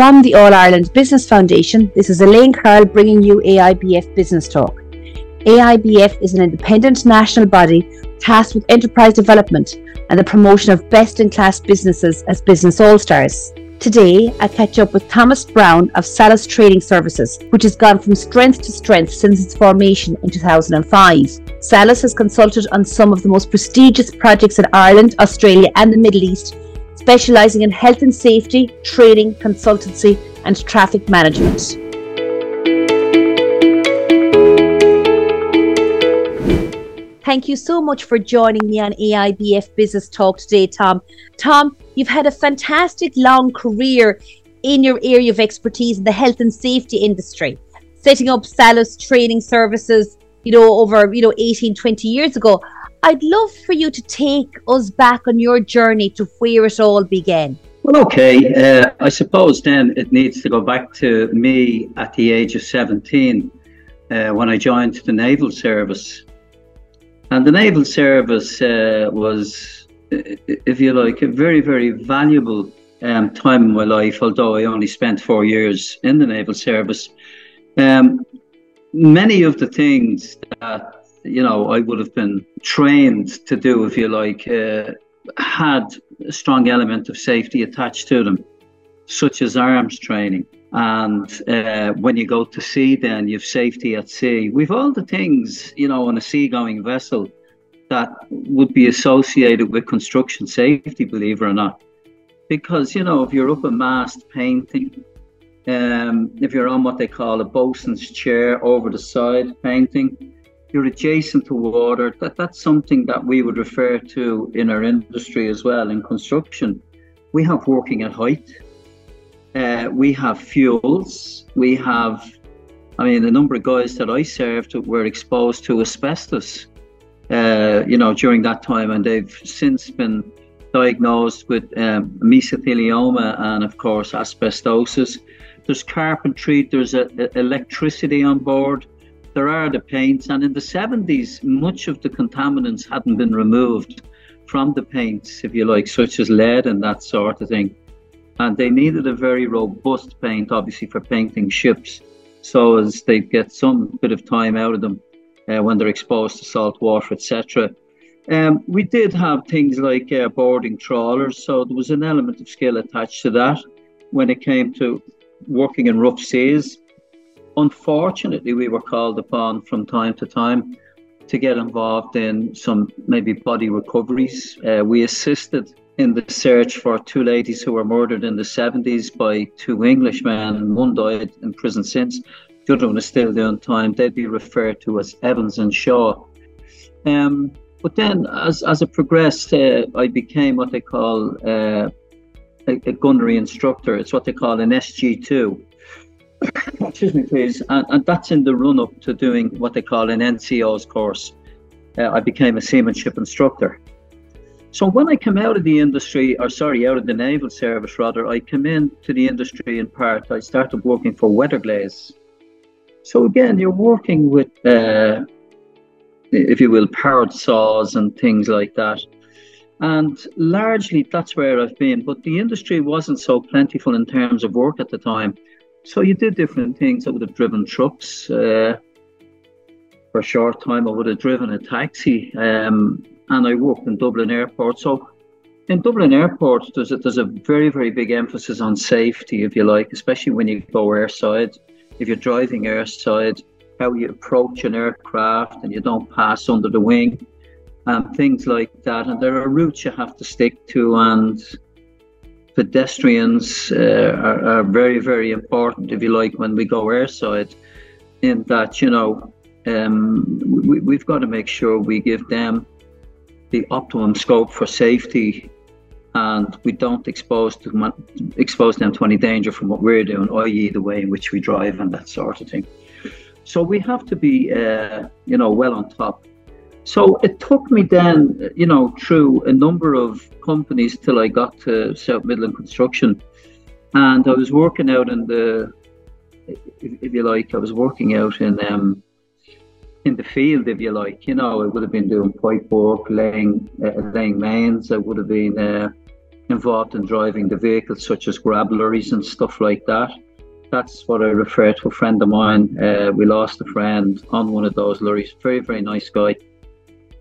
From the All Ireland Business Foundation, this is Elaine Carroll bringing you AIBF Business Talk. AIBF is an independent national body tasked with enterprise development and the promotion of best in class businesses as business all stars. Today, I catch up with Thomas Browne of Salus Training Services, which has gone from strength to strength since its formation in 2005. Salus has consulted on some of the most prestigious projects in Ireland, Australia, and the Middle East, specialising in health and safety, training, consultancy, and traffic management. Thank you so much for joining me on AIBF Business Talk today, Tom. Tom, you've had a fantastic long career in your area of expertise in the health and safety industry, setting up Salus training services, you know, over, you know, 18, 20 years ago. I'd love for you to take us back on your journey to where it all began. Well, okay. Uh, I suppose then it needs to go back to me at the age of 17 uh, when I joined the Naval Service. And the Naval Service uh, was, if you like, a very, very valuable um, time in my life, although I only spent four years in the Naval Service. Um, many of the things that, you know, I would have been trained to do, if you like, uh, had a strong element of safety attached to them, such as arms training. And uh, when you go to sea, then you've safety at sea. We've all the things, you know, on a seagoing vessel that would be associated with construction safety, believe it or not. Because, you know, if you're up a mast painting, um, if you're on what they call a bosun's chair over the side painting, you're adjacent to water. That, that's something that we would refer to in our industry as well in construction. We have working at height uh, we have fuels. We have, I mean, the number of guys that I served were exposed to asbestos, uh, you know, during that time, and they've since been diagnosed with um, mesothelioma and, of course, asbestosis. There's carpentry. There's a, a electricity on board. There are the paints, and in the 70s, much of the contaminants hadn't been removed from the paints, if you like, such as lead and that sort of thing and they needed a very robust paint, obviously, for painting ships, so as they get some bit of time out of them uh, when they're exposed to salt water, etc. Um, we did have things like uh, boarding trawlers, so there was an element of skill attached to that when it came to working in rough seas. Unfortunately, we were called upon from time to time to get involved in some maybe body recoveries. Uh, we assisted in the search for two ladies who were murdered in the 70s by two Englishmen, one died in prison since. The other one is still doing time. They'd be referred to as Evans and Shaw. Um, but then, as, as it progressed, uh, I became what they call uh, a, a, gunnery instructor. It's what they call an SG2. Excuse me, please. And, and that's in the run up to doing what they call an NCO's course. Uh, I became a seamanship instructor. So when I came out of the industry, or sorry, out of the naval service rather, I came into the industry in part. I started working for Weatherglaze. So again, you're working with, uh, if you will, powered saws and things like that. And largely that's where I've been. But the industry wasn't so plentiful in terms of work at the time. So you did different things. I would have driven trucks. Uh, for a short time, I would have driven a taxi. Um, and I worked in Dublin Airport. So in Dublin Airport, there's a, there's a very, very big emphasis on safety, if you like, especially when you go airside. If you're driving airside, how you approach an aircraft and you don't pass under the wing and things like that. And there are routes you have to stick to, and pedestrians uh, are, are, very, very important, if you like, when we go airside, in that, you know, um, we, we've got to make sure we give them the optimum scope for safety and we don't expose to expose them to any danger from what we're doing, i.e., the way in which we drive and that sort of thing. So we have to be, uh, you know, well on top. So it took me then, you know, through a number of companies till I got to South Midland Construction, and I was working out in the, if, you like, I was working out in um, in the field, if you like. You know, I would have been doing pipe work, laying uh, laying mains. I would have been uh, involved in driving the vehicles, such as grab lorries and stuff like that. That's what I refer to a friend of mine. Uh, we lost a friend on one of those lorries. Very, very nice guy,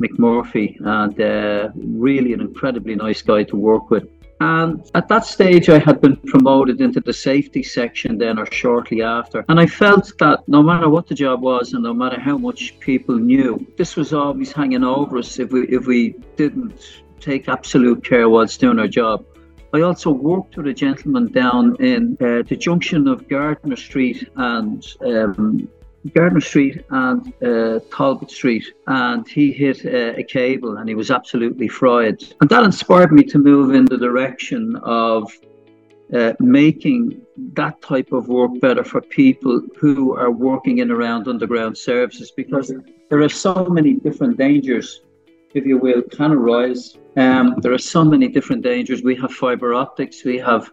McMurphy, and uh, really an incredibly nice guy to work with. And at that stage, I had been promoted into the safety section then, or shortly after. And I felt that no matter what the job was, and no matter how much people knew, this was always hanging over us if we if we didn't take absolute care whilst doing our job. I also worked with a gentleman down in uh, the junction of Gardiner Street and um, Gardiner Street and uh, Talbot Street, and he hit uh, a cable and he was absolutely fried. And that inspired me to move in the direction of uh, making that type of work better for people who are working in around underground services because there are so many different dangers, if you will, can arise. Um, there are so many different dangers. We have fiber optics, we have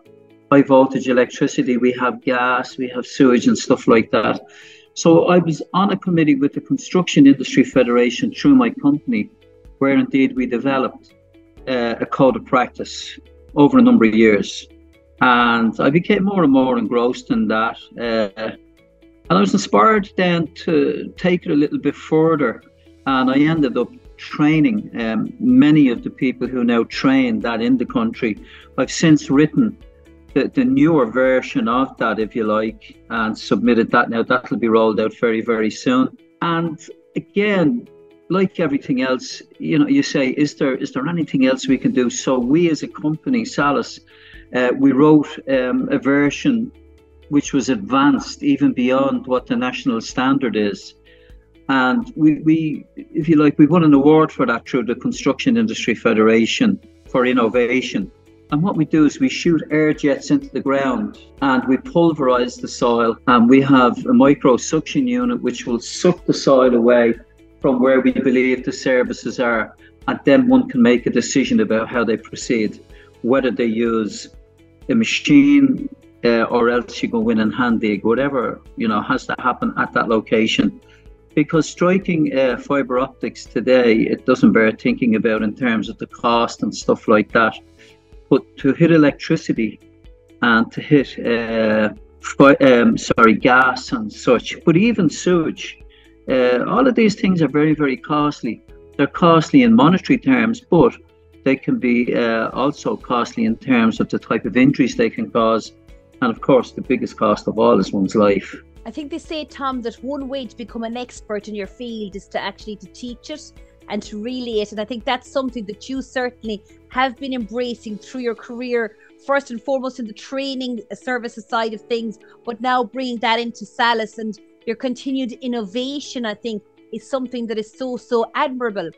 high voltage electricity, we have gas, we have sewage and stuff like that. So I was on a committee with the Construction Industry Federation through my company, where indeed we developed uh, a code of practice over a number of years. And I became more and more engrossed in that. Uh, and I was inspired then to take it a little bit further. And I ended up training um, many of the people who now train that in the country. I've since written the, the newer version of that, if you like, and submitted that now. That'll be rolled out very, very soon. And again, like everything else, you know, you say, is there is there anything else we can do? So we as a company, Salus, uh, we wrote um, a version which was advanced even beyond what the national standard is. And we, we, if you like, we won an award for that through the Construction Industry Federation for innovation. And what we do is we shoot air jets into the ground and we pulverize the soil. And we have a micro suction unit which will suck the soil away from where we believe the services are. And then one can make a decision about how they proceed, whether they use a machine uh, or else you go in and hand dig, whatever you know has to happen at that location. Because striking uh, fiber optics today, it doesn't bear thinking about in terms of the cost and stuff like that. But to hit electricity and to hit, uh, um, sorry, gas and such, but even sewage, uh, all of these things are very, very costly. They're costly in monetary terms, but they can be uh, also costly in terms of the type of injuries they can cause. And of course, the biggest cost of all is one's life. I think they say, Tom, that one way to become an expert in your field is to actually to teach it and to relay it. And I think that's something that you certainly have been embracing through your career, first and foremost in the training services side of things, but now bringing that into Salus and your continued innovation, I think, is something that is so, so admirable.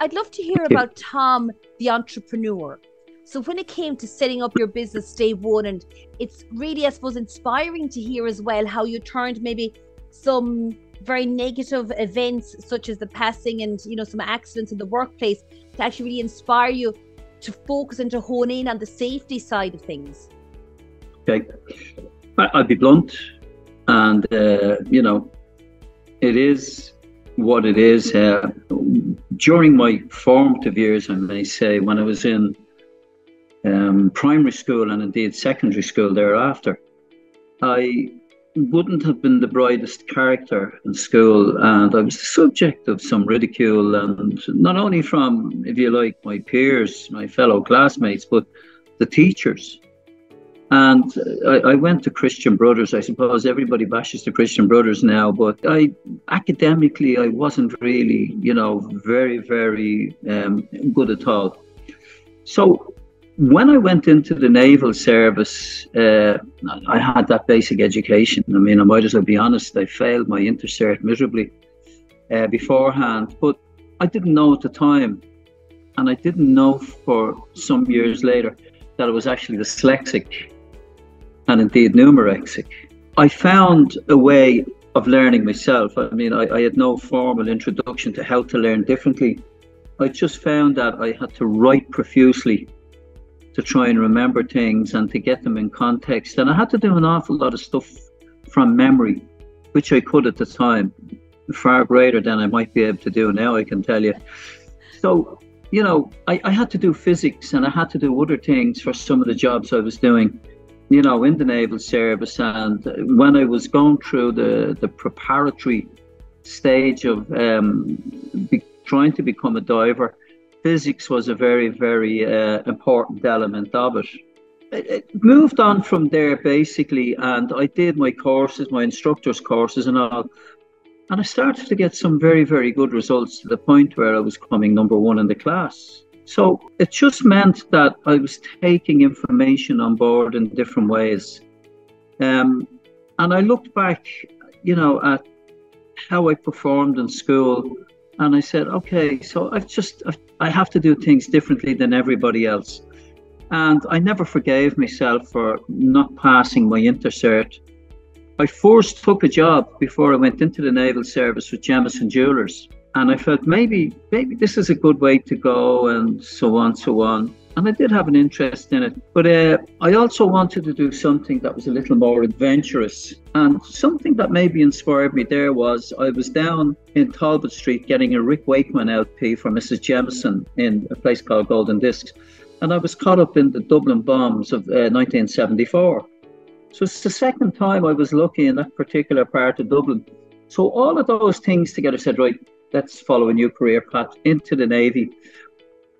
I'd love to hear about Tom, the entrepreneur. So when it came to setting up your business day one, and it's really, I suppose, inspiring to hear as well how you turned maybe some very negative events such as the passing and you know some accidents in the workplace to actually really inspire you to focus and to hone in on the safety side of things. Okay. I'll be blunt and uh, you know it is what it is. Uh, during my formative years i may say when i was in um, primary school and indeed secondary school thereafter i wouldn't have been the brightest character in school, and I was the subject of some ridicule, and not only from, if you like, my peers, my fellow classmates, but the teachers. And I, I, went to Christian Brothers. I suppose everybody bashes the Christian Brothers now, but I academically I wasn't really, you know, very very um, good at all. So when I went into the naval service, uh, I had that basic education. I mean, I might as well be honest, I failed my intercert miserably uh, beforehand, but I didn't know at the time, and I didn't know for some years later that I was actually dyslexic and indeed numerexic. I found a way of learning myself. I mean, I, I had no formal introduction to how to learn differently. I just found that I had to write profusely to try and remember things and to get them in context. And I had to do an awful lot of stuff from memory, which I could at the time, far greater than I might be able to do now, I can tell you. So you know, I, I had to do physics and I had to do other things for some of the jobs I was doing, you know, in the naval service. And when I was going through the, the preparatory stage of um, be, trying to become a diver, physics was a very, very uh, important element of it. it. It moved on from there basically, and I did my courses, my instructor's courses, and all. And I started to get some very, very good results to the point where I was coming number one in the class. So it just meant that I was taking information on board in different ways. Um, and I looked back, you know, at how I performed in school, and I said, okay, so I've just, I've, I have to do things differently than everybody else. And I never forgave myself for not passing my intercert I first took a job before I went into the naval service with Jamieson Jewelers, and I felt maybe maybe this is a good way to go, and so on, so on. And I did have an interest in it, but uh, I also wanted to do something that was a little more adventurous. And something that maybe inspired me there was I was down in Talbot Street getting a Rick Wakeman LP for Mrs. Jamieson in a place called Golden Discs, and I was caught up in the Dublin bombs of uh, 1974. So it's the second time I was lucky in that particular part of Dublin. So all of those things together said, right, let's follow a new career path into the Navy.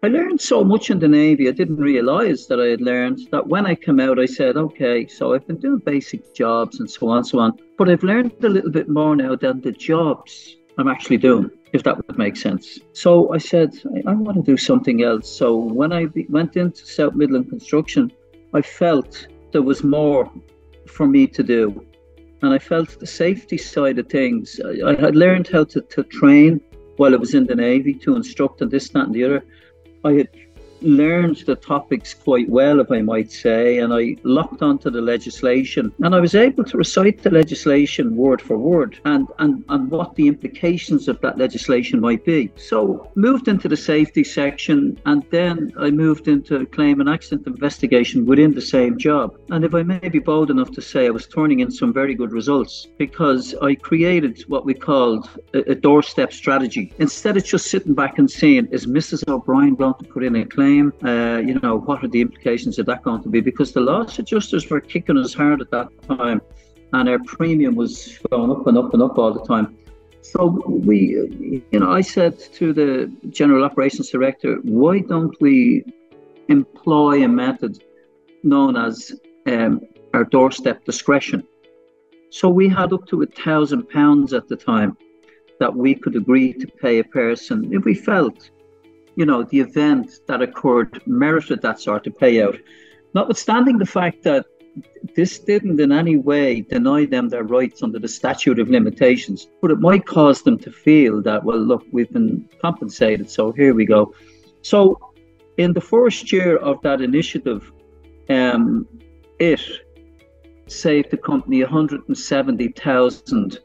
I learned so much in the Navy, I didn't realize that I had learned that when I come out, I said, okay, so I've been doing basic jobs and so on and so on, but I've learned a little bit more now than the jobs I'm actually doing, if that would make sense. So I said, I, I want to do something else. So when I be- went into South Midland Construction, I felt there was more for me to do. And I felt the safety side of things. I, I had learned how to, to train while I was in the Navy to instruct and this, that, and the other. I had learned the topics quite well, if I might say, and I locked onto the legislation. And I was able to recite the legislation word for word and, and, and what the implications of that legislation might be. So moved into the safety section and then I moved into claim and accident investigation within the same job. And if I may be bold enough to say I was turning in some very good results because I created what we called a, a doorstep strategy. Instead of just sitting back and saying, is Mrs. O'Brien going to put in a claim? Claim? Uh, you know, what are the implications of that going to be? Because the loss adjusters were kicking us hard at that time, and our premium was going up and up and up all the time. So we, you know, I said to the general operations director, why don't we employ a method known as um, our doorstep discretion? So we had up to a thousand pounds at the time that we could agree to pay a person if we felt you know, the event that occurred merited that sort of payout. Notwithstanding the fact that this didn't in any way deny them their rights under the statute of limitations, but it might cause them to feel that, well, look, we've been compensated, so here we go. So, in the first year of that initiative, um, it saved the company 170,000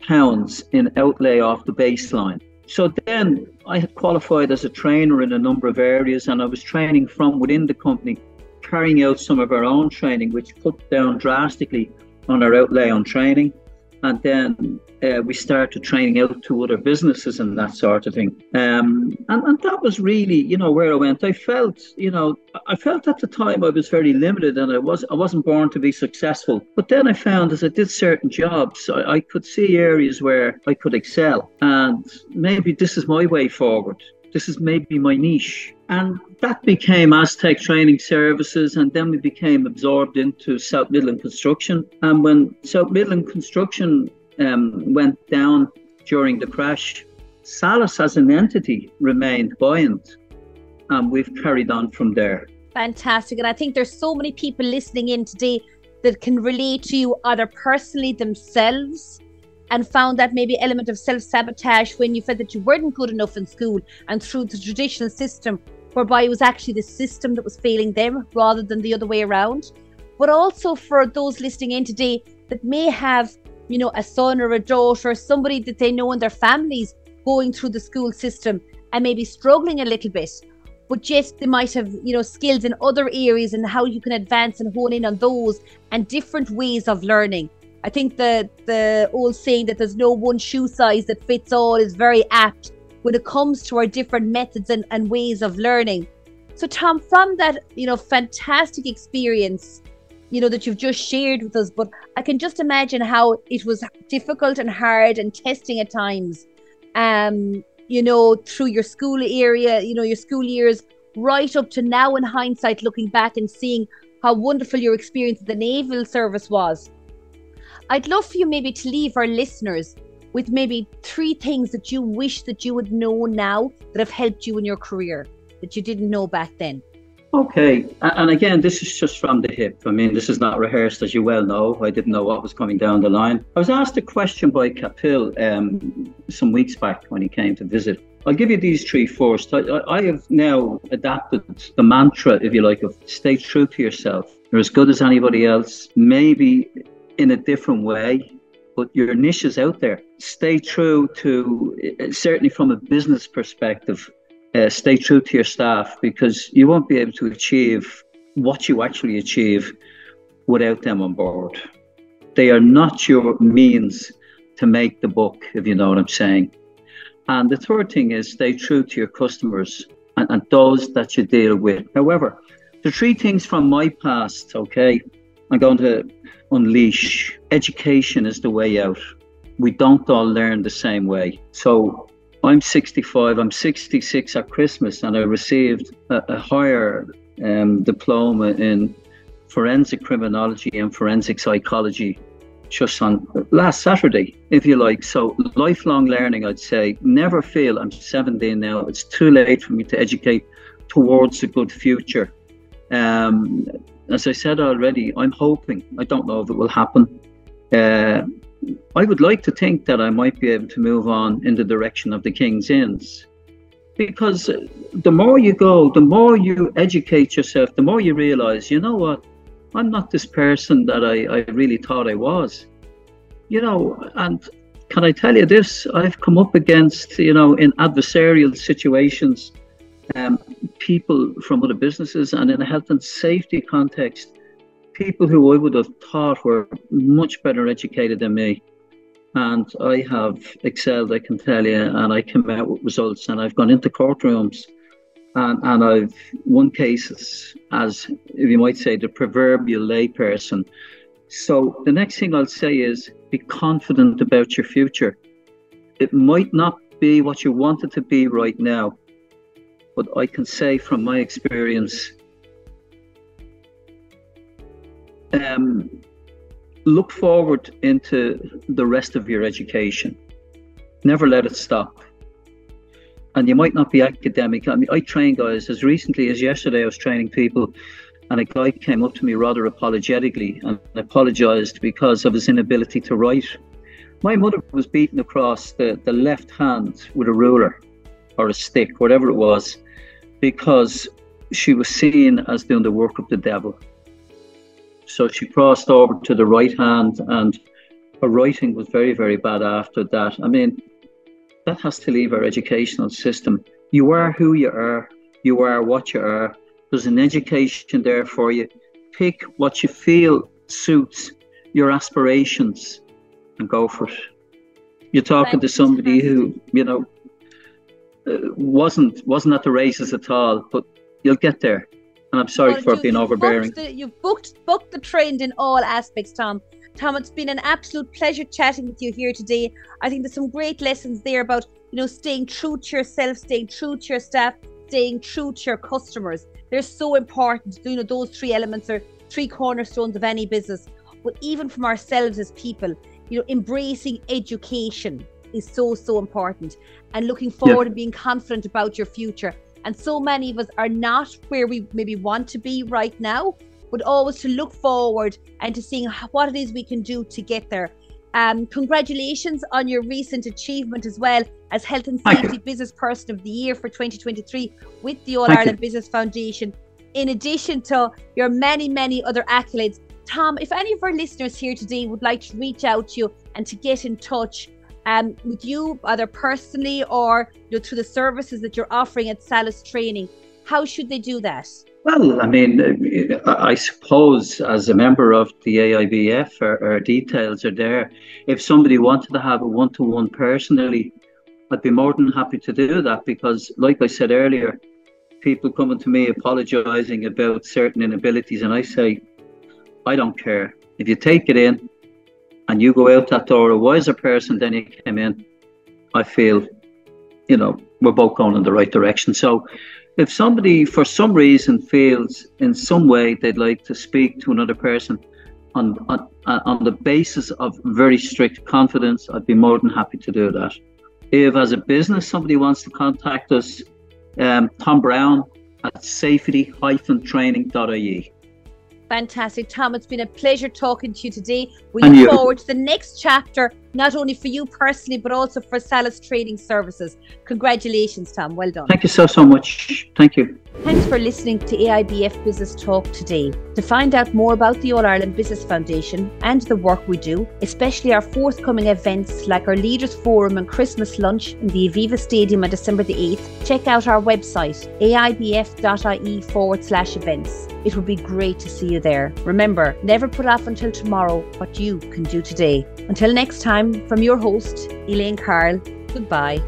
pounds in outlay off the baseline. So then I had qualified as a trainer in a number of areas and I was training from within the company, carrying out some of our own training, which cut down drastically on our outlay on training and then uh, we started training out to other businesses and that sort of thing. Um, and, and that was really, you know, where I went. I felt, you know, I felt at the time I was very limited and I was I wasn't born to be successful. But then I found as I did certain jobs, I, I could see areas where I could excel, and maybe this is my way forward. This is maybe my niche. And that became Aztec Training Services, and then we became absorbed into South Midland Construction. And when South Midland Construction um, went down during the crash, Salus as an entity remained buoyant, and we've carried on from there. Fantastic. And I think there's so many people listening in today that can relate to you either personally themselves and found that maybe element of self sabotage when you felt that you weren't good enough in school and through the traditional system, whereby it was actually the system that was failing them rather than the other way around. But also for those listening in today that may have, you know, a son or a daughter, somebody that they know in their families going through the school system and maybe struggling a little bit. But yes, they might have, you know, skills in other areas and how you can advance and hone in on those and different ways of learning. I think the the old saying that there's no one shoe size that fits all is very apt when it comes to our different methods and, and ways of learning. So, Tom, from that, you know, fantastic experience, you know, that you've just shared with us, but I can just imagine how it was difficult and hard and testing at times. Um, you know, through your school area, you know, your school years, right up to now in hindsight, looking back and seeing how wonderful your experience at the Naval Service was. I'd love for you maybe to leave our listeners with maybe three things that you wish that you would know now that have helped you in your career that you didn't know back then. Okay, and again, this is just from the hip. I mean, this is not rehearsed, as you well know. I didn't know what was coming down the line. I was asked a question by Kapil um, some weeks back when he came to visit. I'll give you these three first. I, I have now adapted the mantra, if you like, of stay true to yourself. You're as good as anybody else, maybe in a different way, but your niche is out there. Stay true to, certainly from a business perspective, uh, stay true to your staff because you won't be able to achieve what you actually achieve without them on board. They are not your means to make the book, if you know what I'm saying. And the third thing is stay true to your customers and, and those that you deal with. However, the three things from my past, okay, I'm going to unleash. Education is the way out. We don't all learn the same way. So I'm 65, I'm 66 at Christmas, and I received a, a higher um, diploma in forensic criminology and forensic psychology just on last Saturday, if you like. So, lifelong learning, I'd say. Never feel I'm 17 now, it's too late for me to educate towards a good future. Um, as I said already, I'm hoping, I don't know if it will happen. Uh, I would like to think that I might be able to move on in the direction of the King's Inns. Because the more you go, the more you educate yourself, the more you realize, you know what, I'm not this person that I, I really thought I was. You know, and can I tell you this? I've come up against, you know, in adversarial situations, um, people from other businesses and in a health and safety context people who I would have thought were much better educated than me. And I have excelled, I can tell you, and I came out with results. And I've gone into courtrooms and, and I've won cases as, you might say, the proverbial layperson. So the next thing I'll say is be confident about your future. It might not be what you want it to be right now, but I can say from my experience, um, look forward into the rest of your education. Never let it stop. And you might not be academic. I mean, I train guys as recently as yesterday. I was training people, and a guy came up to me rather apologetically and apologized because of his inability to write. My mother was beaten across the, the left hand with a ruler or a stick, whatever it was, because she was seen as doing the work of the devil. So she crossed over to the right hand, and her writing was very, very bad after that. I mean, that has to leave our educational system. You are who you are, you are what you are. There's an education there for you. Pick what you feel suits your aspirations and go for it. You're talking to somebody who, you know, wasn't wasn't at the races at all, but you'll get there. And I'm sorry for you, being overbearing. The, you've booked booked the trend in all aspects, Tom. Tom, it's been an absolute pleasure chatting with you here today. I think there's some great lessons there about, you know, staying true to yourself, staying true to your staff, staying true to your customers. They're so important. You know, those three elements are three cornerstones of any business. But even from ourselves as people, you know, embracing education is so, so important. And looking forward yeah. and being confident about your future. And so many of us are not where we maybe want to be right now, but always to look forward and to seeing what it is we can do to get there. Um, congratulations on your recent achievement as well as Health and Safety Business Person of the Year for 2023 with the All Thank Ireland you. Business Foundation. In addition to your many, many other accolades, Tom, if any of our listeners here today would like to reach out to you and to get in touch, um, with you, either personally or you know, through the services that you're offering at Salus Training. How should they do that? Well, I mean, I suppose as a member of the AIBF, our, our details are there. If somebody wanted to have a one to one personally, I'd be more than happy to do that because, like I said earlier, people coming to me apologizing about certain inabilities, and I say, I don't care. If you take it in and you go out that door a wiser person than you came in, I feel, you know, we're both going in the right direction. So if somebody for some reason feels in some way they'd like to speak to another person on, on, on the basis of very strict confidence, I'd be more than happy to do that. If as a business somebody wants to contact us, um, Tom Browne at safety-training.ie. Fantastic. Tom, it's been a pleasure talking to you today. We look forward to the next chapter, not only for you personally, but also for Salus Training Services. Congratulations, Tom. Well done. Thank you so, so much. Thank you. Thanks for listening to AIBF Business Talk today. To find out more about the All Ireland Business Foundation and the work we do, especially our forthcoming events like our Leaders Forum and Christmas Lunch in the Aviva Stadium on December the 8th, check out our website aibf.ie forward slash events. It would be great to see you there. Remember, never put off until tomorrow what you can do today. Until next time, from your host, Elaine Carroll, goodbye.